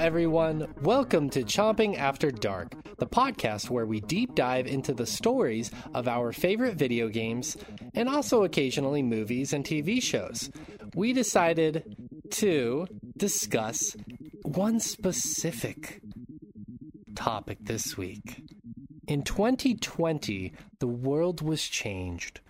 everyone. Welcome to Chomping After Dark, the podcast where we deep dive into the stories of our favorite video games and also occasionally movies and TV shows. We decided to discuss one specific topic this week. In 2020, the world was changed.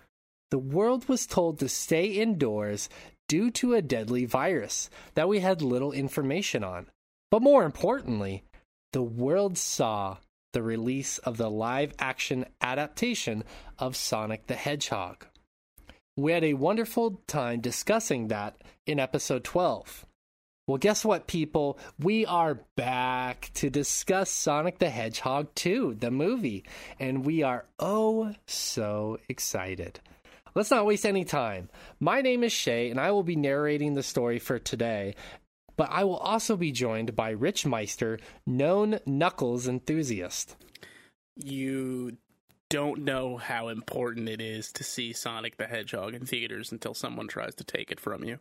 The world was told to stay indoors due to a deadly virus that we had little information on. But more importantly, the world saw the release of the live action adaptation of Sonic the Hedgehog. We had a wonderful time discussing that in episode 12. Well, guess what, people? We are back to discuss Sonic the Hedgehog 2, the movie, and we are oh so excited. Let's not waste any time. My name is Shay, and I will be narrating the story for today, but I will also be joined by Rich Meister, known Knuckles enthusiast. You don't know how important it is to see Sonic the Hedgehog in theaters until someone tries to take it from you.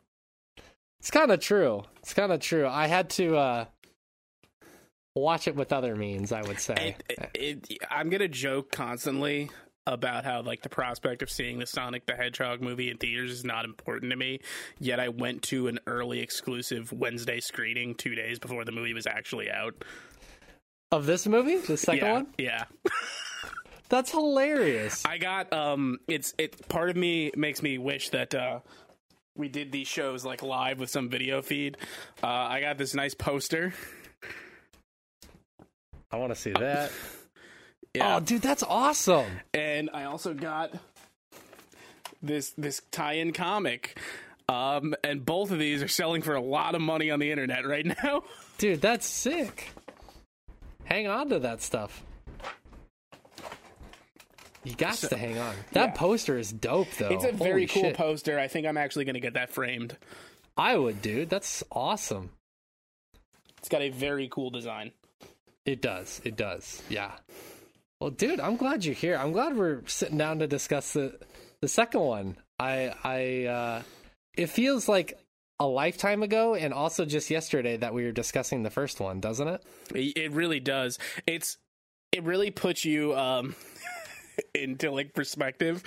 It's kind of true. It's kind of true. I had to uh, watch it with other means, I would say. It, it, I'm going to joke constantly about how like the prospect of seeing the Sonic the Hedgehog movie in theaters is not important to me. Yet I went to an early exclusive Wednesday screening 2 days before the movie was actually out. Of this movie? The second yeah, one? Yeah. That's hilarious. I got um it's it part of me makes me wish that uh we did these shows like live with some video feed. Uh I got this nice poster. I want to see that. Yeah. Oh, dude, that's awesome. and I also got this this tie-in comic. Um, and both of these are selling for a lot of money on the internet right now. Dude, that's sick. Hang on to that stuff. You got So- to hang on. That yeah. poster is dope, though. it's a very Oh, Holy cool shit. poster. I think I'm actually going to get that framed. I would, dude. That's awesome. It's got a very cool design. It does. It does. Yeah. Well, dude, I'm glad you're here. I'm glad we're sitting down to discuss the the second one. I I uh it feels like a lifetime ago and also just yesterday that we were discussing the first one, doesn't it? It really does. It's it really puts you um into like perspective.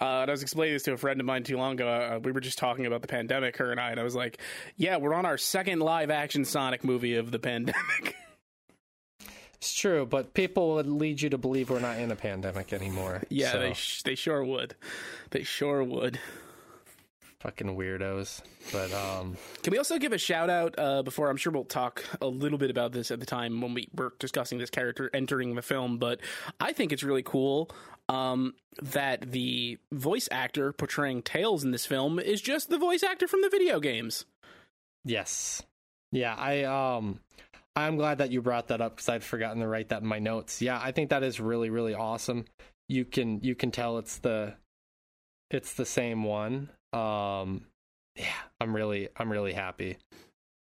Uh, and I was explaining this to a friend of mine too long ago. Uh, we were just talking about the pandemic, her and I, and I was like, "Yeah, we're on our second live action Sonic movie of the pandemic." It's true, but people would lead you to believe we're not in a pandemic anymore. yeah, so, they sh- they sure would. They sure would. fucking weirdos. But um Can we also give a shout out uh, before I'm sure we'll talk a little bit about this at the time when we were discussing this character entering the film, but I think it's really cool um, that the voice actor portraying Tails in this film is just the voice actor from the video games. Yes. Yeah, I um I'm glad that you brought that up because I'd forgotten to write that in my notes. Yeah, I think that is really really awesome. You can you can tell it's the it's the same one. Um yeah, I'm really I'm really happy.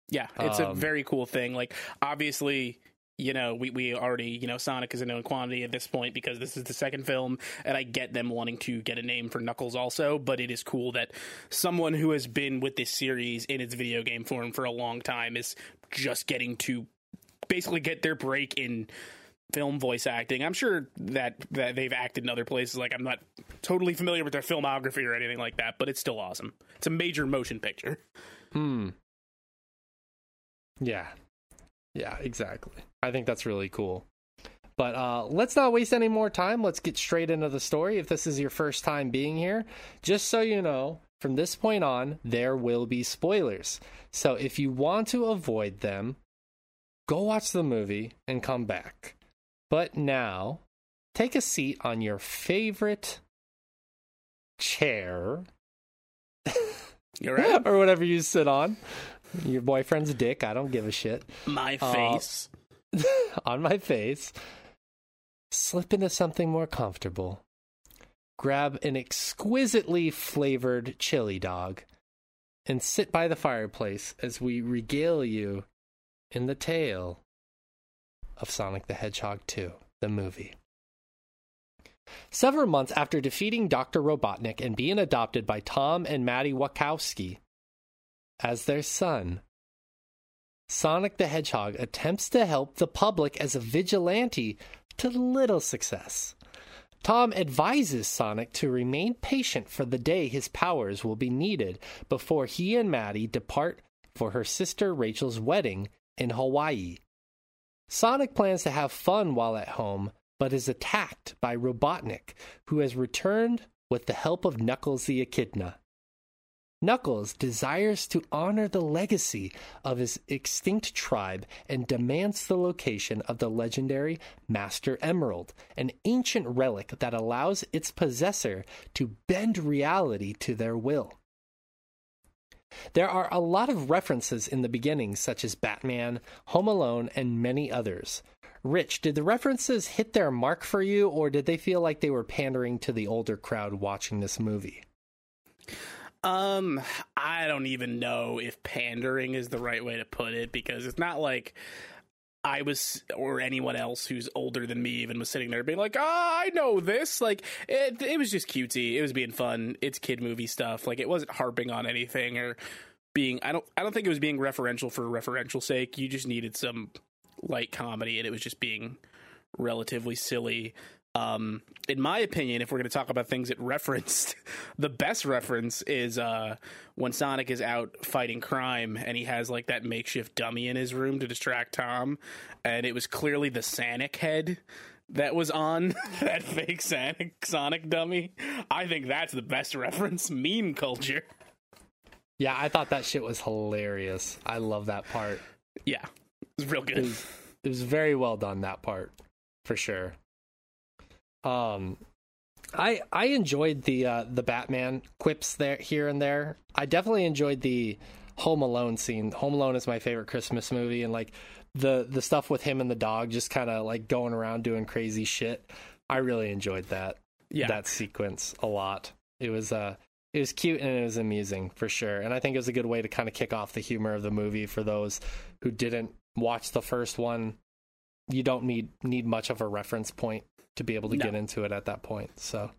Yeah, it's a Um, very cool thing. Like, obviously, you know, we, we already, you know, Sonic is a known quantity at this point because this is the second film, and I get them wanting to get a name for Knuckles also, but it is cool that someone who has been with this series in its video game form for a long time is just getting to basically get their break in film voice acting. I'm sure that, that they've acted in other places. Like, I'm not totally familiar with their filmography or anything like that, but it's still awesome. It's a major motion picture. Hmm. Yeah. Yeah, exactly. I think that's really cool. But uh, let's not waste any more time. Let's get straight into the story. If this is your first time being here, just so you know, from this point on, there will be spoilers. So if you want to avoid them, go watch the movie and come back. But now, take a seat on your favorite chair You're right. or whatever you sit on. Your boyfriend's dick. I don't give a shit. My Uh, face. on my face, slip into something more comfortable, grab an exquisitely flavored chili dog, and sit by the fireplace as we regale you in the tale of Sonic the Hedgehog 2, the movie. Several months after defeating Dr. Robotnik and being adopted by Tom and Maddie Wachowski as their son, Sonic the Hedgehog attempts to help the public as a vigilante to little success. Tom advises Sonic to remain patient for the day his powers will be needed before he and Maddie depart for her sister Rachel's wedding in Hawaii. Sonic plans to have fun while at home, but is attacked by Robotnik, who has returned with the help of Knuckles the Echidna. Knuckles desires to honor the legacy of his extinct tribe and demands the location of the legendary Master Emerald, an ancient relic that allows its possessor to bend reality to their will. There are a lot of references in the beginning, such as Batman, Home Alone, and many others. Rich, did the references hit their mark for you, or did they feel like they were pandering to the older crowd watching this movie? Um, I don't even know if pandering is the right way to put it because it's not like I was or anyone else who's older than me even was sitting there being like, "Ah, I know this." Like it, it was just cutesy. It was being fun. It's kid movie stuff. Like it wasn't harping on anything or being. I don't. I don't think it was being referential for referential sake. You just needed some light comedy, and it was just being relatively silly. Um, in my opinion, if we're going to talk about things it referenced, the best reference is uh, when Sonic is out fighting crime and he has like that makeshift dummy in his room to distract Tom, and it was clearly the Sonic head that was on that fake Sonic Sonic dummy. I think that's the best reference. Meme culture. Yeah, I thought that shit was hilarious. I love that part. Yeah, it was real good. It was, it was very well done. That part, for sure. Um, I I enjoyed the uh, the Batman quips there here and there. I definitely enjoyed the Home Alone scene. Home Alone is my favorite Christmas movie, and like the the stuff with him and the dog just kind of like going around doing crazy shit. I really enjoyed that. Yeah. that sequence a lot. It was uh it was cute and it was amusing for sure. And I think it was a good way to kind of kick off the humor of the movie for those who didn't watch the first one. You don't need need much of a reference point to be able to no. get into it at that point. So.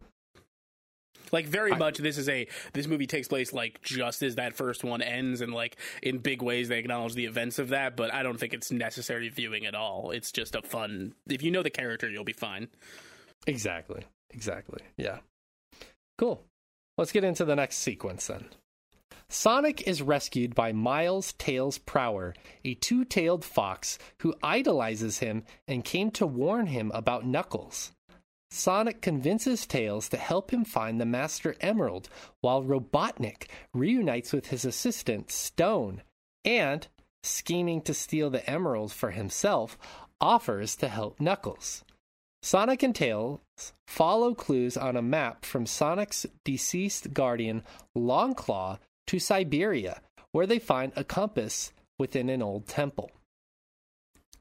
Like very I, much this is a this movie takes place like just as that first one ends and like in big ways they acknowledge the events of that but i don't think it's necessary viewing at all. It's just a fun if you know the character you'll be fine. Exactly. Exactly. Yeah. Cool. Let's get into the next sequence then Sonic is rescued by Miles Tails Prower, a two tailed fox who idolizes him and came to warn him about Knuckles. Sonic convinces Tails to help him find the Master Emerald, while Robotnik reunites with his assistant, Stone, and, scheming to steal the emerald for himself, offers to help Knuckles. Sonic and Tails follow clues on a map from Sonic's deceased guardian, Longclaw, to Siberia, where they find a compass within an old temple.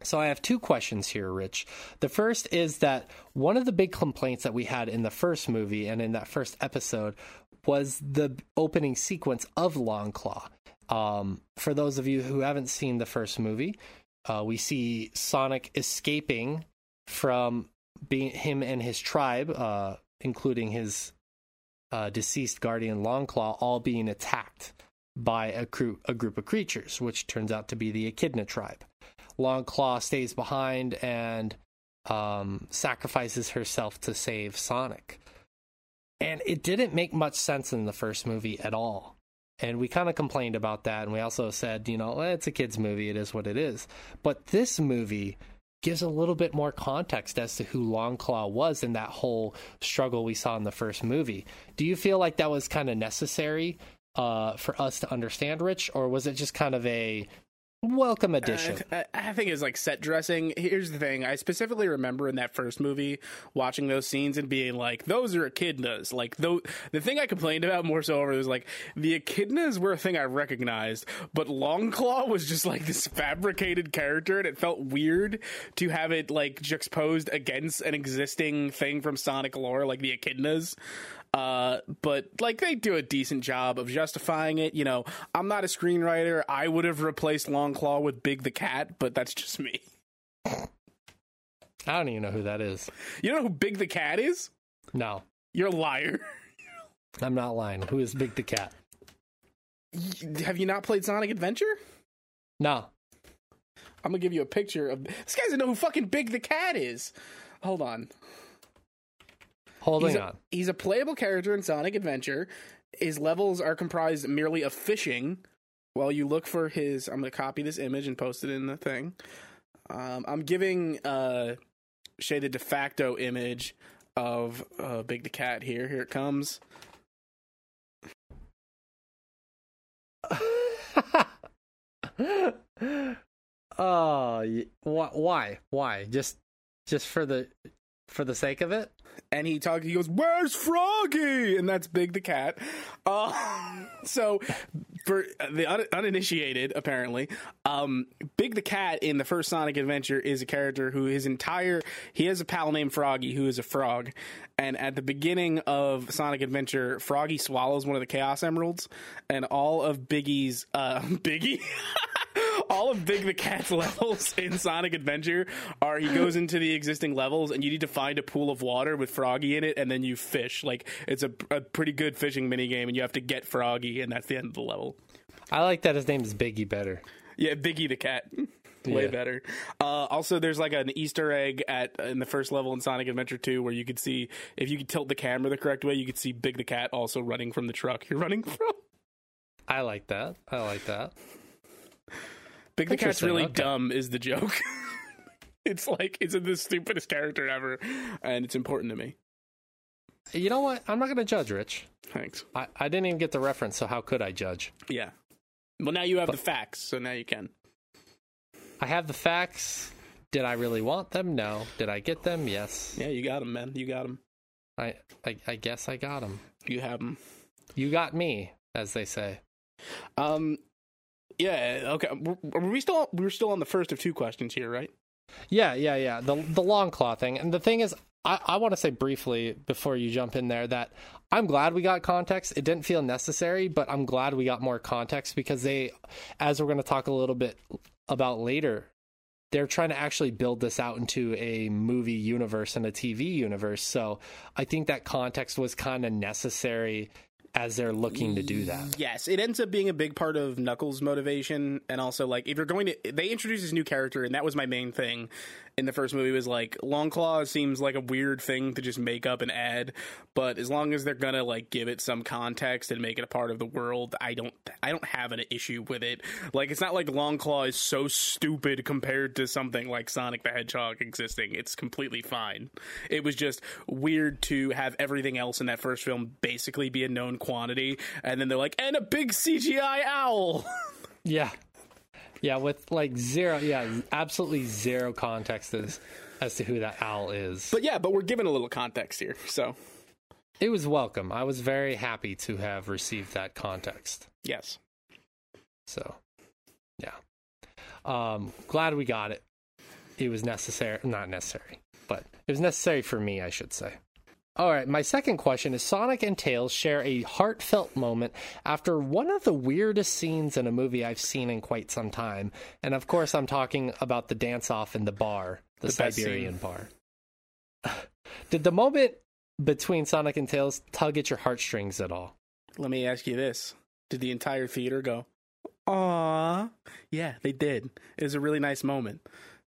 So I have two questions here, Rich. The first is that one of the big complaints that we had in the first movie and in that first episode was the opening sequence of Longclaw. Um, for those of you who haven't seen the first movie, uh, we see Sonic escaping from being him and his tribe, uh, including his uh, deceased guardian Longclaw all being attacked by a, a group of creatures, which turns out to be the Echidna tribe. Longclaw stays behind and um, sacrifices herself to save Sonic. And it didn't make much sense in the first movie at all. And we kind of complained about that. And we also said, you know, it's a kid's movie. It is what it is. But this movie gives a little bit more context as to who Longclaw was in that whole struggle we saw in the first movie. Do you feel like that was kind of necessary uh, for us to understand Rich, or was it just kind of a welcome uh, addition. I, I think it's like set dressing. Here's the thing: I specifically remember in that first movie watching those scenes and being like, "Those are echidnas." Like, though the thing I complained about more so over was like the echidnas were a thing I recognized, but Longclaw was just like this fabricated character, and it felt weird to have it like juxtaposed against an existing thing from Sonic lore, like the echidnas. Uh, but like they do a decent job of justifying it. You know, I'm not a screenwriter. I would have replaced Longclaw with Big the Cat, but that's just me. I don't even know who that is. You know who Big the Cat is? No, You're a liar. I'm not lying. Who is Big the Cat? Have you not played Sonic Adventure? No. I'm gonna give you a picture of this guy doesn't know who fucking Big the Cat is. Hold on. Holding He's on. a, he's a playable character in Sonic Adventure. His levels are comprised merely of fishing. While you look for his, I'm going to copy this image and post it in the thing. Um, I'm giving uh, Shay the de facto image of uh, Big the Cat here. Here it comes. oh, wh- why? Why? Just, just for the, for the sake of it? and he talks. He goes, "Where's Froggy?" And that's Big the cat. Uh, so, for the un- uninitiated, apparently, um, Big the cat in the first Sonic Adventure is a character who his entire he has a pal named Froggy who is a frog, and at the beginning of Sonic Adventure, Froggy swallows one of the Chaos Emeralds, and all of Biggie's uh, Biggie. all of Big the Cat's levels in Sonic Adventure are he goes into the existing levels and you need to find a pool of water with Froggy in it and then you fish. Like it's a, a pretty good fishing mini game and you have to get Froggy and that's the end of the level. I like that his name is Biggie better. Yeah, Biggie the cat. Way Yeah. better. Uh, also, there's like an Easter egg at in the first level in Sonic Adventure 2 where you could see if you could tilt the camera the correct way, you could see Big the cat also running from the truck you're running from. I like that. I like that. Big the cat's really okay. dumb is the joke. it's like it's the stupidest character ever, and it's important to me. You know what? I'm not going to judge Rich. Thanks. I, I didn't even get the reference, so how could I judge? Yeah. Well, now you have the facts, so now you can. I have the facts. Did I really want them? No. Did I get them? Yes. Yeah, you got them, man. You got them. I, I, I guess I got them. You have them. You got me, as they say. Um. Yeah. Okay. Were we still we're still on the first of two questions here, right? Yeah, yeah, yeah. The the long claw thing. And the thing is, I, I want to say briefly before you jump in there that I'm glad we got context. It didn't feel necessary, but I'm glad we got more context because they, as we're going to talk a little bit about later, they're trying to actually build this out into a movie universe and a TV universe. So I think that context was kind of necessary as they're looking to do that. Yes, it ends up being a big part of Knuckles' motivation, and also like if you're going to, they introduce this new character, and that was my main thing in the first movie was like Longclaw seems like a weird thing to just make up and add, but as long as they're gonna like give it some context and make it a part of the world, I don't, I don't have an issue with it. Like it's not like Longclaw is so stupid compared to something like Sonic the Hedgehog existing. It's completely fine. It was just weird to have everything else in that first film basically be a known quantity, and then they're like, and a big CGI owl. Yeah. Yeah, with like zero, yeah, absolutely zero context as, as to who that owl is. but yeah, but we're given a little context here, so It was welcome. I was very happy to have received that context. yes. So, yeah. Um, glad we got it. It was necessary, not necessary, but it was necessary for me, I should say. All right, my second question is Sonic and Tails share a heartfelt moment after one of the weirdest scenes in a movie I've seen in quite some time. And of course, I'm talking about the dance off in the bar, the, The Siberian bar. Did the moment between Sonic and Tails tug at your heartstrings at all? Let me ask you this: Did the entire theater go? Aww, yeah, they did. It was a really nice moment.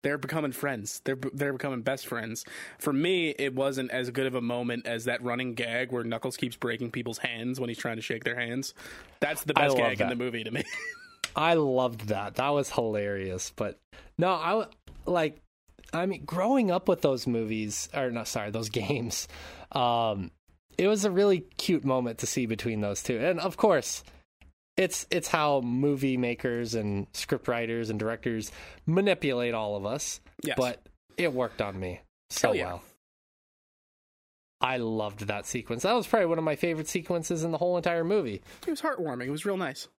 They're becoming friends. They're they're becoming best friends. For me, it wasn't as good of a moment as that running gag where Knuckles keeps breaking people's hands when he's trying to shake their hands. That's the best gag in the movie to me. I loved that. That was hilarious. But no, I like. I mean, growing up with those movies, or no, sorry, those games, um, it was a really cute moment to see between those two. And of course, it's it's how movie makers and script writers and directors manipulate all of us. Yes. But it worked on me so yeah. well. I loved that sequence. That was probably one of my favorite sequences in the whole entire movie. It was heartwarming. It was real nice.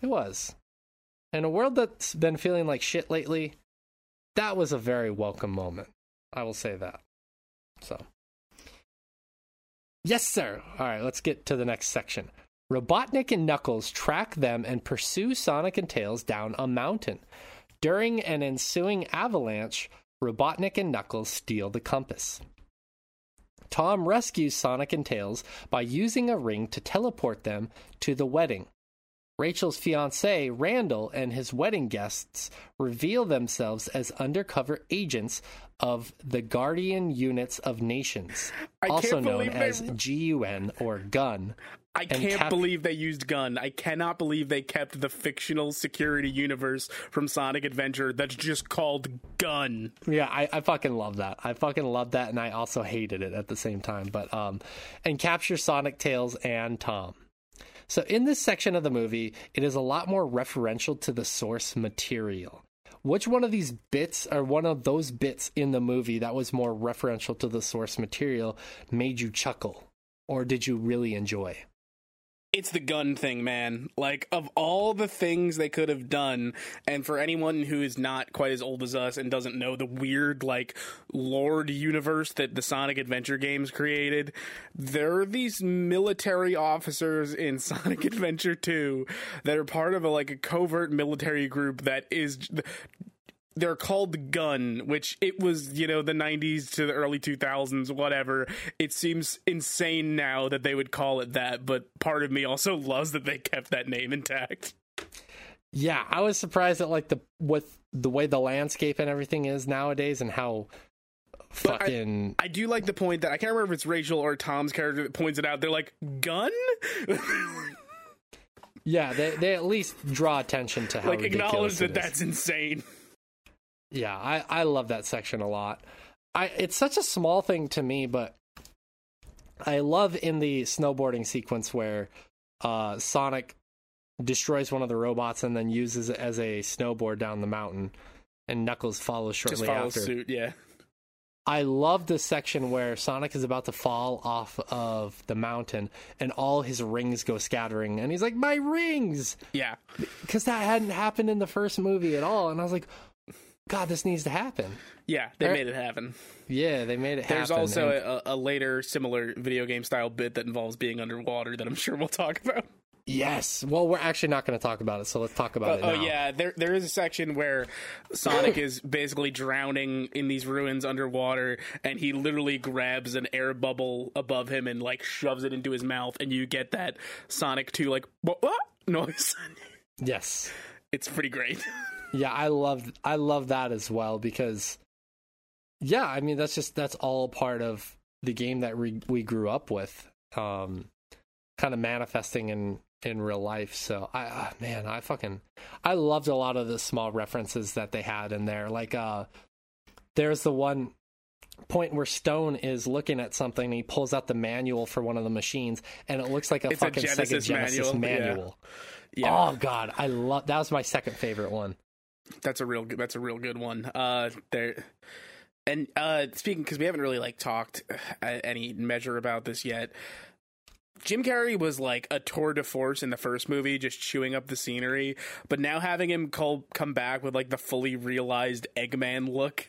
It was. In a world that's been feeling like shit lately, that was a very welcome moment. I will say that. So. Yes, sir. All right, let's get to the next section. Robotnik and Knuckles track them and pursue Sonic and Tails down a mountain. During an ensuing avalanche, Robotnik and Knuckles steal the compass. Tom rescues Sonic and Tails by using a ring to teleport them to the wedding. Rachel's fiance, Randall, and his wedding guests reveal themselves as undercover agents of the Guardian Units of Nations, I also known they- as GUN or GUN. I can't Cap- believe they used gun. I cannot believe they kept the fictional security universe from Sonic Adventure that's just called Gun. Yeah, I, I fucking love that. I fucking love that, and I also hated it at the same time. But um, and capture Sonic, Tails, and Tom. So in this section of the movie, it is a lot more referential to the source material. Which one of these bits, or one of those bits in the movie that was more referential to the source material, made you chuckle, or did you really enjoy? It's the gun thing, man. Like, of all the things they could have done, and for anyone who is not quite as old as us and doesn't know the weird, like, Lord universe that the Sonic Adventure games created, there are these military officers in Sonic Adventure 2 that are part of a, like, a covert military group that is they're called gun which it was you know the 90s to the early 2000s whatever. It seems insane now that they would call it that but part of me also loves that they kept that name intact. Yeah, I was surprised at like the with the way the landscape and everything is nowadays, and how But I- fucking i do like the point that i can't remember if it's rachel or tom's character that points it out. They're like gun? Yeah, they they at least draw attention to how like acknowledge ridiculous that that's insane Yeah, I I love that section a lot. I it's such a small thing to me, but I love in the snowboarding sequence where uh, Sonic destroys one of the robots and then uses it as a snowboard down the mountain, and Knuckles follows shortly after. suit yeah I love the section where Sonic is about to fall off of the mountain and all his rings go scattering, and he's like, "My rings!" yeah Because that hadn't happened in the first movie at all, and I was like, "God, this needs to happen." yeah they There- made it happen Yeah, they made it happen. there's happen. also and- a, a later similar video game style bit that involves being underwater that i'm sure we'll talk about yes. Well, we're actually not going to talk about it, so let's talk about oh, it. Oh yeah, there there is a section where Sonic is basically drowning in these ruins underwater, and he literally grabs an air bubble above him and like shoves it into his mouth, and you get that Sonic Two like what? noise. Yes. It's pretty great. Yeah, I love I love that as well because yeah, I mean that's just that's all part of the game that we we grew up with um kind of manifesting in in real life. So I uh, man, I fucking I loved a lot of the small references that they had in there. Like uh there's the one point where Stone is looking at something and he pulls out the manual for one of the machines and it looks like a It's a fucking Genesis Sega Genesis manual, yeah. yeah, Oh god, I love that was my second favorite one. That's a real good, that's a real good one. Uh, there. And uh, speaking, because we haven't really like talked uh, any measure about this yet. Jim Carrey was like a tour de force in the first movie, just chewing up the scenery. But now having him call, come back with like the fully realized Eggman look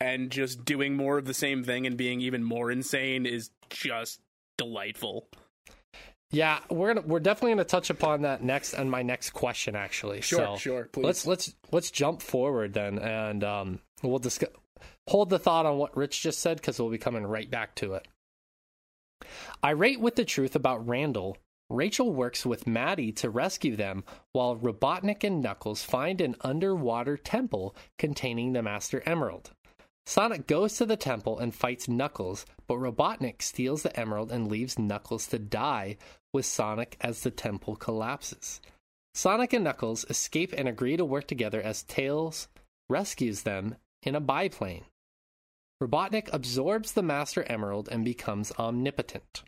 and just doing more of the same thing and being even more insane is just delightful. Yeah, we're gonna we're definitely gonna touch upon that next and my next question actually. Sure, so sure, please. Let's let's let's jump forward then, and um, we'll discuss. Hold the thought on what Rich just said because we'll be coming right back to it. Irate with the truth about Randall, Rachel works with Maddie to rescue them, while Robotnik and Knuckles find an underwater temple containing the Master Emerald. Sonic goes to the temple and fights Knuckles, but Robotnik steals the emerald and leaves Knuckles to die with Sonic as the temple collapses. Sonic and Knuckles escape and agree to work together as Tails rescues them in a biplane. Robotnik absorbs the Master Emerald and becomes omnipotent.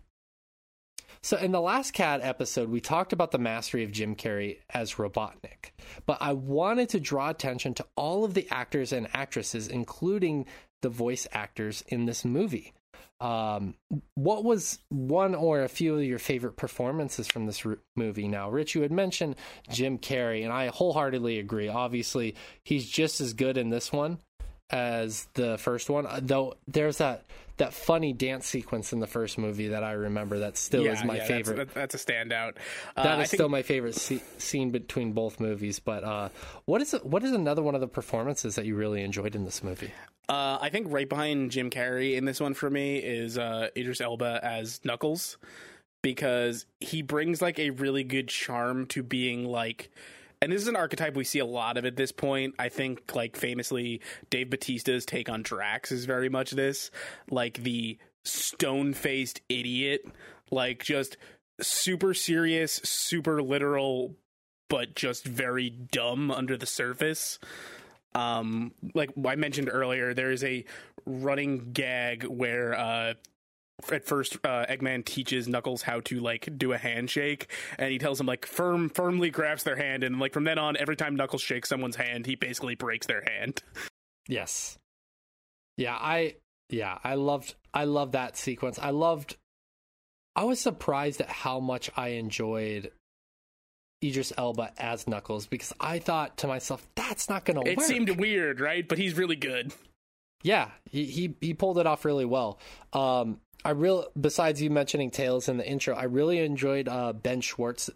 So in the last cat episode, we talked about the mastery of Jim Carrey as Robotnik, but I wanted to draw attention to all of the actors and actresses, including the voice actors in this movie. Um, what was one or a few of your favorite performances from this r- movie? Now, Rich, you had mentioned Jim Carrey, and I wholeheartedly agree. Obviously, he's just as good in this one as the first one. uh, Though there's that that funny dance sequence in the first movie that I remember that still is my yeah, favorite. That's, that- that's a standout. Uh, That is think- still my favorite se- scene between both movies. But uh, what is what is another one of the performances that you really enjoyed in this movie? Uh, I think right behind Jim Carrey in this one for me is uh, Idris Elba as Knuckles because he brings like a really good charm to being like. And this is an archetype we see a lot of at this point. I think, like famously, Dave Batista's take on Drax is very much this, like the stone-faced idiot, like just super serious, super literal, but just very dumb under the surface um like i mentioned earlier there is a running gag where uh at first uh, eggman teaches knuckles how to like do a handshake and he tells him like firm firmly grasps their hand and like from then on every time knuckles shakes someone's hand he basically breaks their hand Yes. Yeah, I yeah, I loved I loved that sequence. I loved I was surprised at how much I enjoyed Idris Elba as Knuckles because I thought to myself, that's not gonna work. it seemed weird right but he's really good Yeah, he, he he pulled it off really well. Um, I real besides you mentioning Tails in the intro, I really enjoyed uh, Ben Schwartz,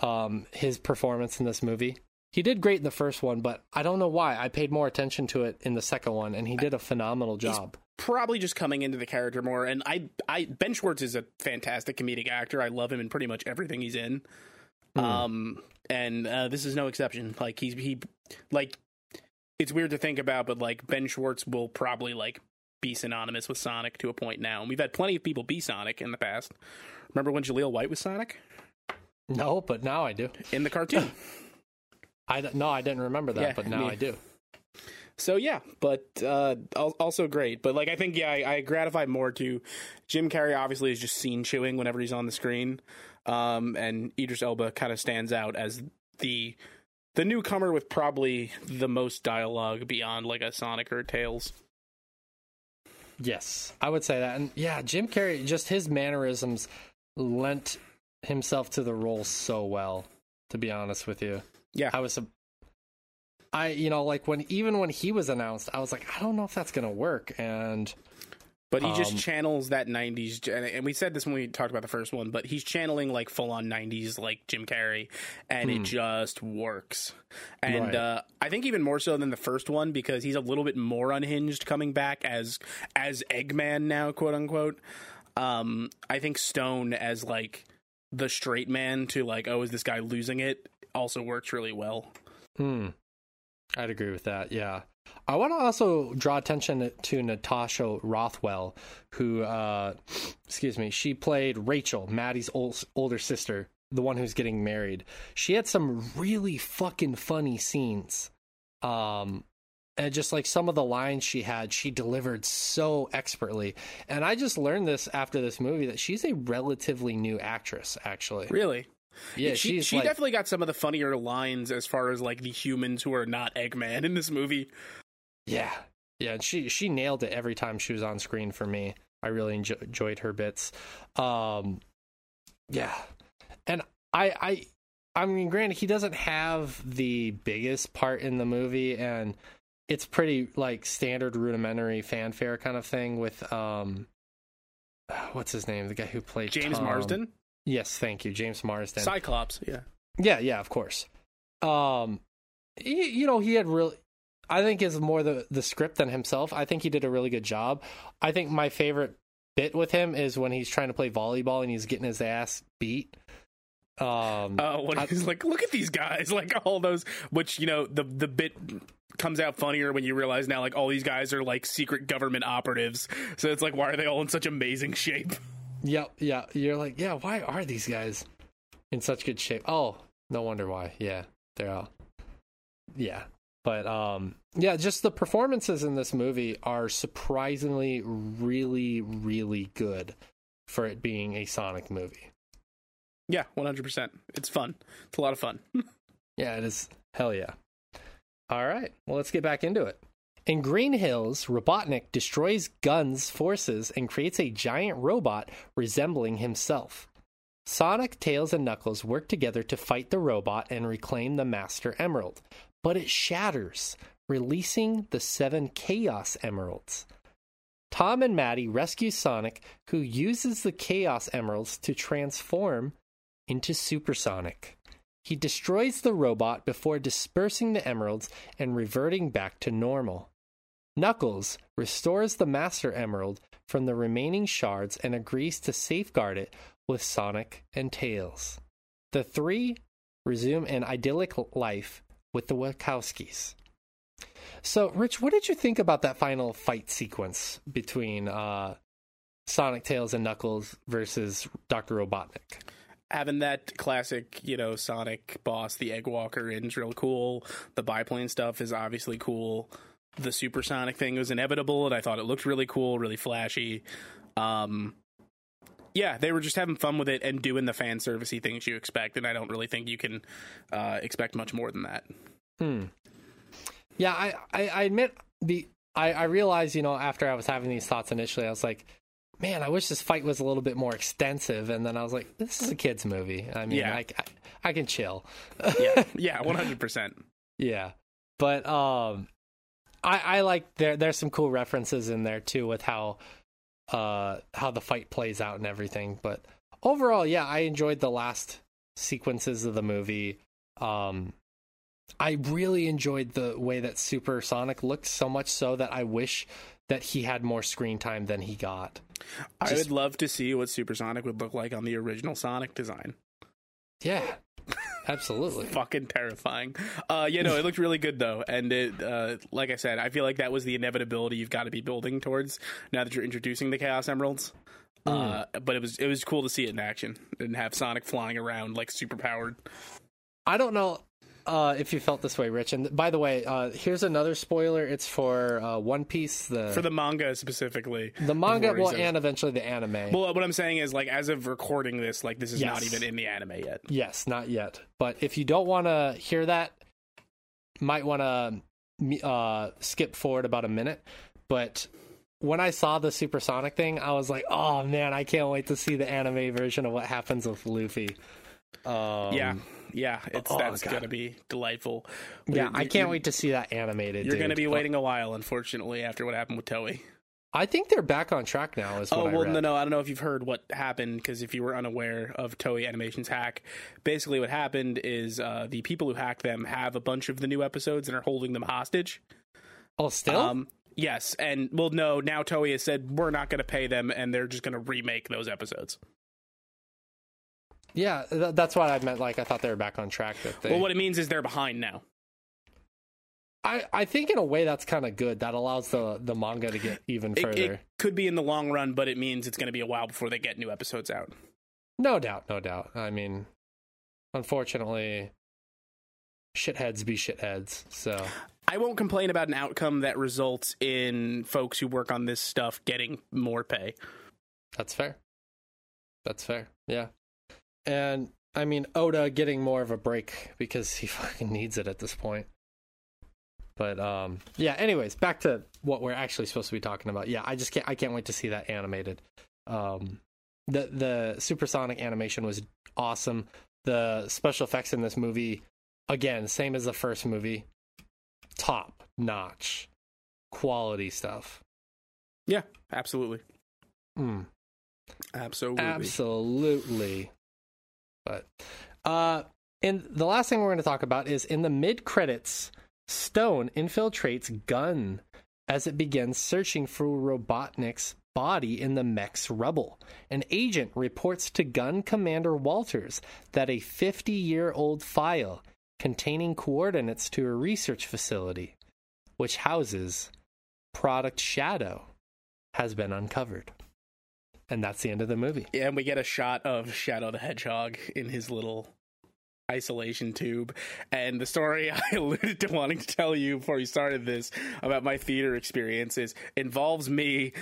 um, his performance in this movie. He did great in the first one, but I don't know why. I paid more attention to it in the second one, and he did a phenomenal job. probably just coming into the character more and i i ben schwartz is a fantastic comedic actor i love him in pretty much everything he's in Hmm. um and uh, this is no exception like he's he like it's weird to think about but like ben schwartz will probably like be synonymous with sonic to a point now and we've had plenty of people be sonic in the past remember when jaleel white was sonic No, but now I do. in the cartoon I no, I didn't remember that, Yeah, but now I do. So yeah, but uh, also great. But like, I think yeah, I, I gratify more to Jim Carrey. Obviously, is just scene chewing whenever he's on the screen, um, and Idris Elba kind of stands out as the the newcomer with probably the most dialogue beyond like a Sonic or Tails. Yes, I would say that. And yeah, Jim Carrey, just his mannerisms lent himself to the role so well, to be honest with you. Yeah. I was, I, you know, like when, even when he was announced, I was like, I don't know if that's going to work. And But he just Um, channels that '90s, and- we said this when we talked about the first one. But he's channeling like full on '90s, like Jim Carrey, and it just works. And Hmm. Right. uh, I think even more so than the first one because he's a little bit more unhinged coming back as as Eggman now, quote unquote. Um, I think Stone as like the straight man to like, oh, is this guy losing it? Also works really well. hmm, I'd agree with that. Yeah. I want to also draw attention to Natasha Rothwell, who, uh, excuse me, she played Rachel, Maddie's ol- older sister, the one who's getting married. She had some really fucking funny scenes. Um, and just like some of the lines she had, she delivered so expertly. And I just learned this after this movie that she's a relatively new actress, actually. Really. Yeah, she she like, definitely got some of the funnier lines as far as like the humans who are not Eggman in this movie. Yeah, yeah, and she she nailed it every time she was on screen for me. I really enjo- enjoyed her bits. Um, yeah, and I I I mean, granted, he doesn't have the biggest part in the movie, and it's pretty like standard rudimentary fanfare kind of thing with um, what's his name, the guy who played James Tom. Marsden, Yes, thank you, James Marsden. Cyclops. Yeah. Yeah, yeah, of course. Um, he, you know, he had really. I think is more the the script than himself. I think he did a really good job. I think my favorite bit with him is when he's trying to play volleyball and he's getting his ass beat. Um, Uh, when I- he's like, look at these guys, like all those, which you know, the the bit comes out funnier when you realize now, like all these guys are like secret government operatives. So it's like, why are they all in such amazing shape? yeah, yeah. You're like, yeah. Why are these guys in such good shape? Oh, no wonder why. Yeah, they're all. Yeah, but um, yeah. Just the performances in this movie are surprisingly, really, really good for it being a Sonic movie. Yeah, one hundred percent. It's fun. It's a lot of fun. Yeah, it is. Hell yeah. All right. Well, let's get back into it. In Green Hills, Robotnik destroys Gun's forces and creates a giant robot resembling himself. Sonic, Tails, and Knuckles work together to fight the robot and reclaim the Master Emerald, but it shatters, releasing the seven Chaos Emeralds. Tom and Maddie rescue Sonic, who uses the Chaos Emeralds to transform into Supersonic. He destroys the robot before dispersing the emeralds and reverting back to normal. Knuckles restores the Master Emerald from the remaining shards and agrees to safeguard it with Sonic and Tails. The three resume an idyllic life with the Wachowskis. So, Rich, what did you think about that final fight sequence between uh, Sonic, Tails, and Knuckles versus Dr. Robotnik? having that classic, you know, Sonic boss, the Egg Walker, is real cool. The biplane stuff is obviously cool. The supersonic thing was inevitable, and I thought it looked really cool, really flashy. Um, yeah, they were just having fun with it and doing the fan servicey things you expect, and I don't really think you can uh, expect much more than that. Hmm. Yeah, I, I, I admit the I, I realized, you know, after I was having these thoughts initially, I was like, man, I wish this fight was a little bit more extensive. And then I was like, this is a kids movie. I mean, Yeah. I, I, I can chill. yeah, yeah, one hundred percent. Yeah, but um, I I like there there's some cool references in there too with how uh how the fight plays out and everything. But overall, yeah, I enjoyed the last sequences of the movie. Um, I really enjoyed the way that Supersonic looked so much so that I wish that he had more screen time than he got. I would love to see what Supersonic would look like on the original Sonic design. Yeah, absolutely. fucking terrifying. Uh, you know, it looked really good though, and it, uh, like I said, I feel like that was the inevitability you've got to be building towards now that you're introducing the Chaos Emeralds. Uh, but it was it was cool to see it in action and have Sonic flying around like super powered. I don't know uh, if you felt this way, Rich. And by the way, uh, here's another spoiler. It's for uh, One Piece, the For the manga specifically, the manga, well, and eventually the anime. well, what I'm saying is like as of recording this, like this is not even in the anime yet. yes, not yet. But if you don't want to hear that, might want to uh, skip forward about a minute. But when I saw the supersonic thing, I was like, "Oh man, I can't wait to see the anime version of what happens with Luffy." Um, yeah, yeah, it's oh, that's God. gonna be delightful. yeah, I can't wait to see that animated. You're dude. gonna be But waiting a while, unfortunately, after what happened with Toei. I think they're back on track now. Oh well, no, no. I don't know if you've heard what happened because if you were unaware of Toei Animation's hack, basically what happened is uh, the people who hacked them have a bunch of the new episodes and are holding them hostage. Oh, still? Um, yes, and well, no. Now Toei has said we're not going to pay them, and they're just going to remake those episodes. Yeah, th- that's what I meant. Like, I thought they were back on track. That they, Well, what it means is they're behind now. I, I think in a way that's kind of good. That allows the the manga to get even It, further. it could be in the long run, but it means it's going to be a while before they get new episodes out. No doubt, no doubt. I mean, unfortunately, shitheads be shitheads. So I won't complain about an outcome that results in folks who work on this stuff getting more pay. that's fair. That's fair. Yeah. And I mean, Oda getting more of a break because he fucking needs it at this point. But um, yeah. Anyways, back to what we're actually supposed to be talking about. Yeah, I just can't. I can't wait to see that animated. Um, the the supersonic animation was awesome. The special effects in this movie, again, same as the first movie, top notch, quality stuff. Yeah, absolutely. Mm. Absolutely. Absolutely. But uh and the last thing we're going to talk about is in the mid credits, Stone infiltrates Gun as it begins searching for Robotnik's body in the mech's rubble. An agent reports to Gun Commander Walters that a 50-year-old file containing coordinates to a research facility which houses Project Shadow has been uncovered. And that's the end of the movie. Yeah, and we get a shot of Shadow the Hedgehog in his little isolation tube. And the story I alluded to wanting to tell you before you started this about my theater experiences involves me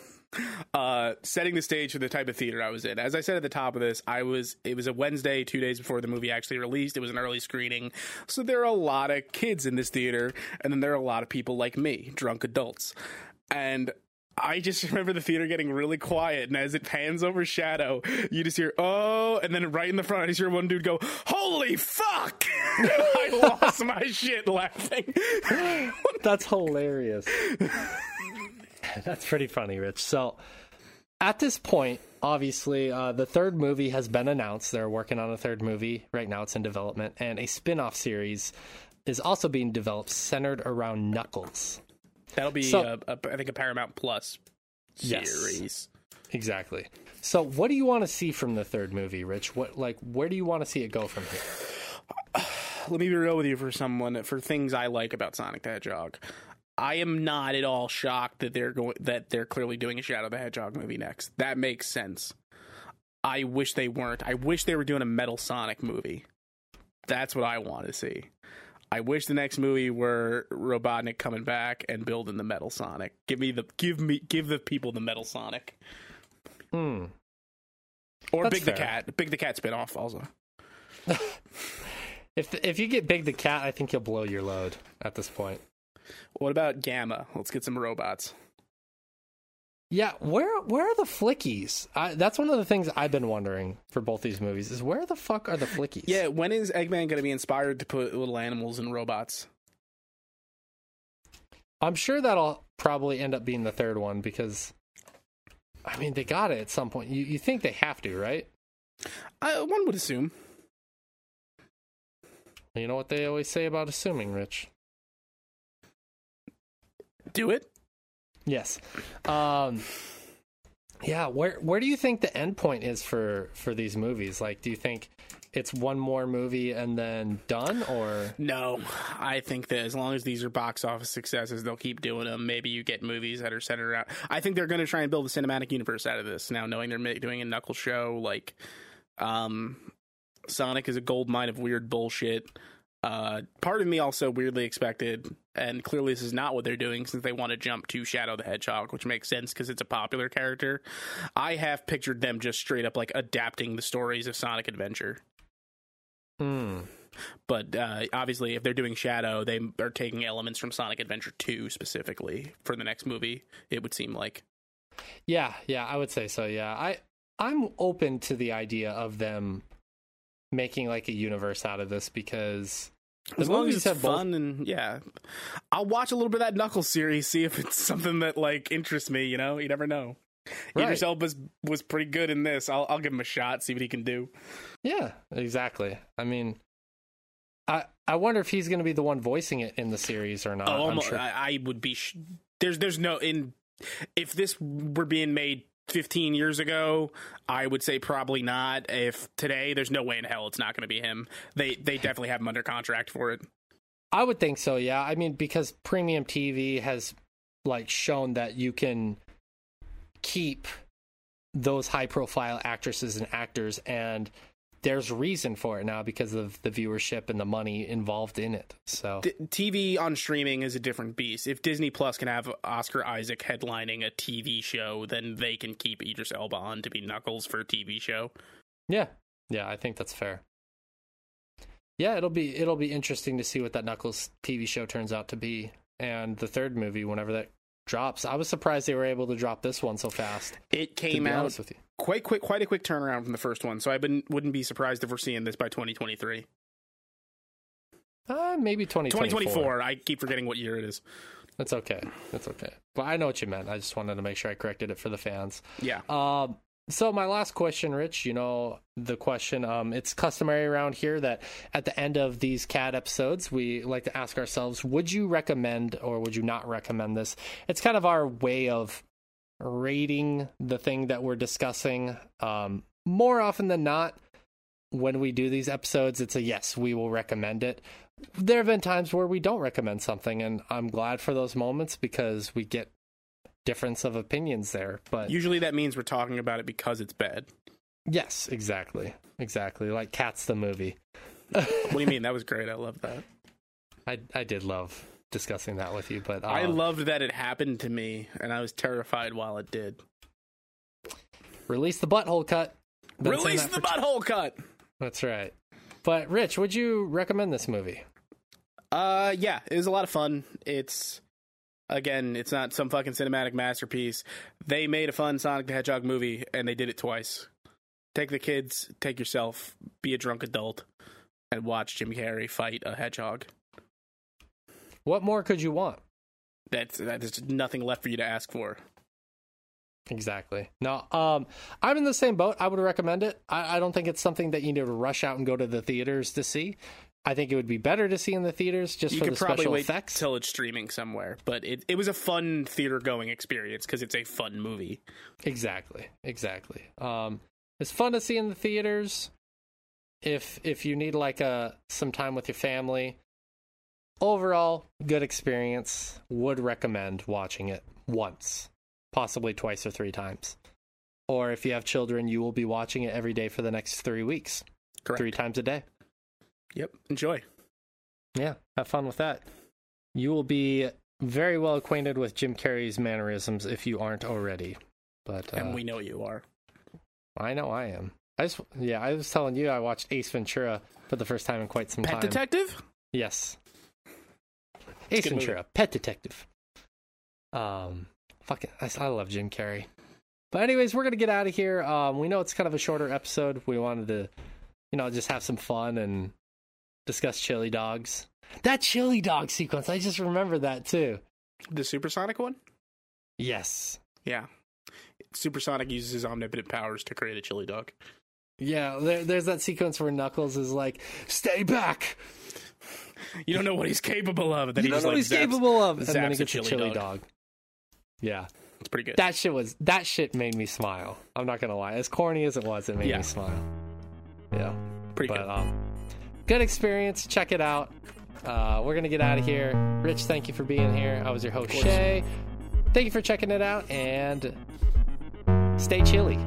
uh, setting the stage for the type of theater I was in. As I said at the top of this, I was it was a Wednesday, two days before the movie actually released. It was an early screening, so there are a lot of kids in this theater, and then there are a lot of people like me, drunk adults, and. I just remember the theater getting really quiet, and as it pans over Shadow, you just hear "oh," and then right in the front, I just hear one dude go, "Holy fuck!" I lost my shit laughing. That's hilarious. That's pretty funny, Rich. So, at this point, obviously, uh, the third movie has been announced. They're working on a third movie. Right now, it's in development. And a spin off series is also being developed centered around Knuckles. That'll be, So- uh, a, I think, a Paramount Plus Yes. series. Exactly. So, what do you want to see from the third movie, Rich? What, like, where do you want to see it go from here? Let me be real with you for someone for things I like about Sonic the Hedgehog. I am not at all shocked that they're going that they're clearly doing a Shadow the Hedgehog movie next. That makes sense. I wish they weren't. I wish they were doing a Metal Sonic movie. That's what I want to see. I wish the next movie were Robotnik coming back and building the Metal Sonic. Give me the give me give the people the Metal Sonic. Hmm. Or That's Big the. Cat. Big the Cat spinoff also. If if you get Big the Cat, I think you'll blow your load at this point. What about Gamma? Let's get some robots. Yeah, where where are the flickies? I, that's one of the things I've been wondering for both these movies is where the fuck are the flickies? Yeah, when is Eggman going to be inspired to put little animals in robots? I'm sure that'll probably end up being the third one because, I mean, they got it at some point. You you think they have to, right? I, one would assume. You know what they always say about assuming, Rich? Do it. Yes. Um, yeah. Where where do you think the end point is for for these movies? Like, do you think it's one more movie and then done, or No, I think that as long as these are box office successes, they'll keep doing them. Maybe you get movies that are centered around. I think they're going to try and build a cinematic universe out of this. Now, knowing they're doing a Knuckle show, like, um, Sonic is a gold mine of weird bullshit. Uh, part of me also weirdly expected, and clearly this is not what they're doing since they want to jump to Shadow the Hedgehog, which makes sense because it's a popular character. I have pictured them just straight up like adapting the stories of Sonic Adventure. hmm. But uh, obviously, if they're doing Shadow, they are taking elements from Sonic Adventure 2 specifically for the next movie. It would seem like. Yeah, yeah, I would say so. Yeah, I I'm open to the idea of them making like a universe out of this because the As long as movies it's have both- fun and yeah, I'll watch a little bit of that Knuckles series, see if it's something that like interests me. You know, you never know. Right. Idris Elba was was pretty good in this. I'll I'll give him a shot, see what he can do. Yeah, exactly. I mean, I I wonder if he's going to be the one voicing it in the series or not. Oh, sure. I, I would be. Sh- there's there's no in. If this were being made 15 years ago, I would say probably not. If today, there's no way in hell it's not going to be him. They they definitely have him under contract for it. I would think so. Yeah, I mean because premium TV has like shown that you can keep those high profile actresses and actors and there's reason for it now because of the viewership and the money involved in it. So D- TV on streaming is a different beast. If Disney Plus can have Oscar Isaac headlining a TV show, then they can keep Idris Elba on to be Knuckles for a TV show. Yeah, yeah, I think that's fair. Yeah, it'll be it'll be interesting to see what that Knuckles TV show turns out to be, and the third movie whenever that drops. I was surprised they were able to drop this one so fast. It came out with you, quite quick, quite a quick turnaround from the first one. So I wouldn't wouldn't be surprised if we're seeing this by 2023. uh, maybe 2024. 2024. I keep forgetting what year it is. That's okay. That's okay. But I know what you meant. I just wanted to make sure I corrected it for the fans. Yeah. Um, so my last question, Rich, you know the question. Um, it's customary around here that at the end of these cat episodes, we like to ask ourselves: Would you recommend or would you not recommend this? It's kind of our way of rating the thing that we're discussing. Um, more often than not, when we do these episodes, it's a yes, we will recommend it. There have been times where we don't recommend something, and I'm glad for those moments because we get difference of opinions there. But Usually that means we're talking about it because it's bad. yes, exactly, exactly. Like Cats the movie. What do you mean? That was great. I love that. I I did love discussing that with you, but uh, I loved that it happened to me, and I was terrified while it did. Release the butthole cut. Been Release the butthole cut. That's right. But Rich, would you recommend this movie? Uh, yeah, it was a lot of fun. It's again, it's not some fucking cinematic masterpiece. They made a fun Sonic the Hedgehog movie, and they did it twice. Take the kids, take yourself, be a drunk adult, and watch Jim Carrey fight a hedgehog. What more could you want? That's that's nothing left for you to ask for. Exactly. No, um, I'm in the same boat. I would recommend it. I, I don't think it's something that you need to rush out and go to the theaters to see. I think it would be better to see in the theaters just You for could the probably special wait effects. till it's streaming somewhere, but it it was a fun theater going experience because it's a fun movie. Exactly. Exactly. Um, it's fun to see in the theaters. If if you need like a some time with your family, overall good experience. Would recommend watching it once, possibly twice or three times. Or if you have children, you will be watching it every day for the next three weeks, Correct. three times a day. Yep. Enjoy. Yeah, have fun with that. You will be very well acquainted with Jim Carrey's mannerisms if you aren't already. But uh, and we know you are. I know I am. I just yeah, I was telling you I watched Ace Ventura for the first time in quite some Pet time. Pet Detective. Yes. Ace good movie. Ventura, Pet Detective. Um, fucking, I, I love Jim Carrey. But anyways, we're gonna get out of here. Um, we know it's kind of a shorter episode. We wanted to, you know, just have some fun and discuss chili dogs. That chili dog sequence, I just remember that too. The supersonic one. Yes. Yeah. Supersonic uses his omnipotent powers to create a chili dog. Yeah, there, there's that sequence where Knuckles is like, "Stay back! You don't know what he's capable of. Then you he don't know like, what he's zaps- capable of." And then he a gets a chili chili dog. dog. Yeah, It's pretty good. that shit was that shit made me smile. I'm not gonna lie, as corny as it was, it made Yeah. me smile. Yeah, pretty but good. um, good experience. Check it out. Uh, we're gonna get out of here. Rich, thank you for being here. I was your host. Shay. Thank you for checking it out and stay chilly.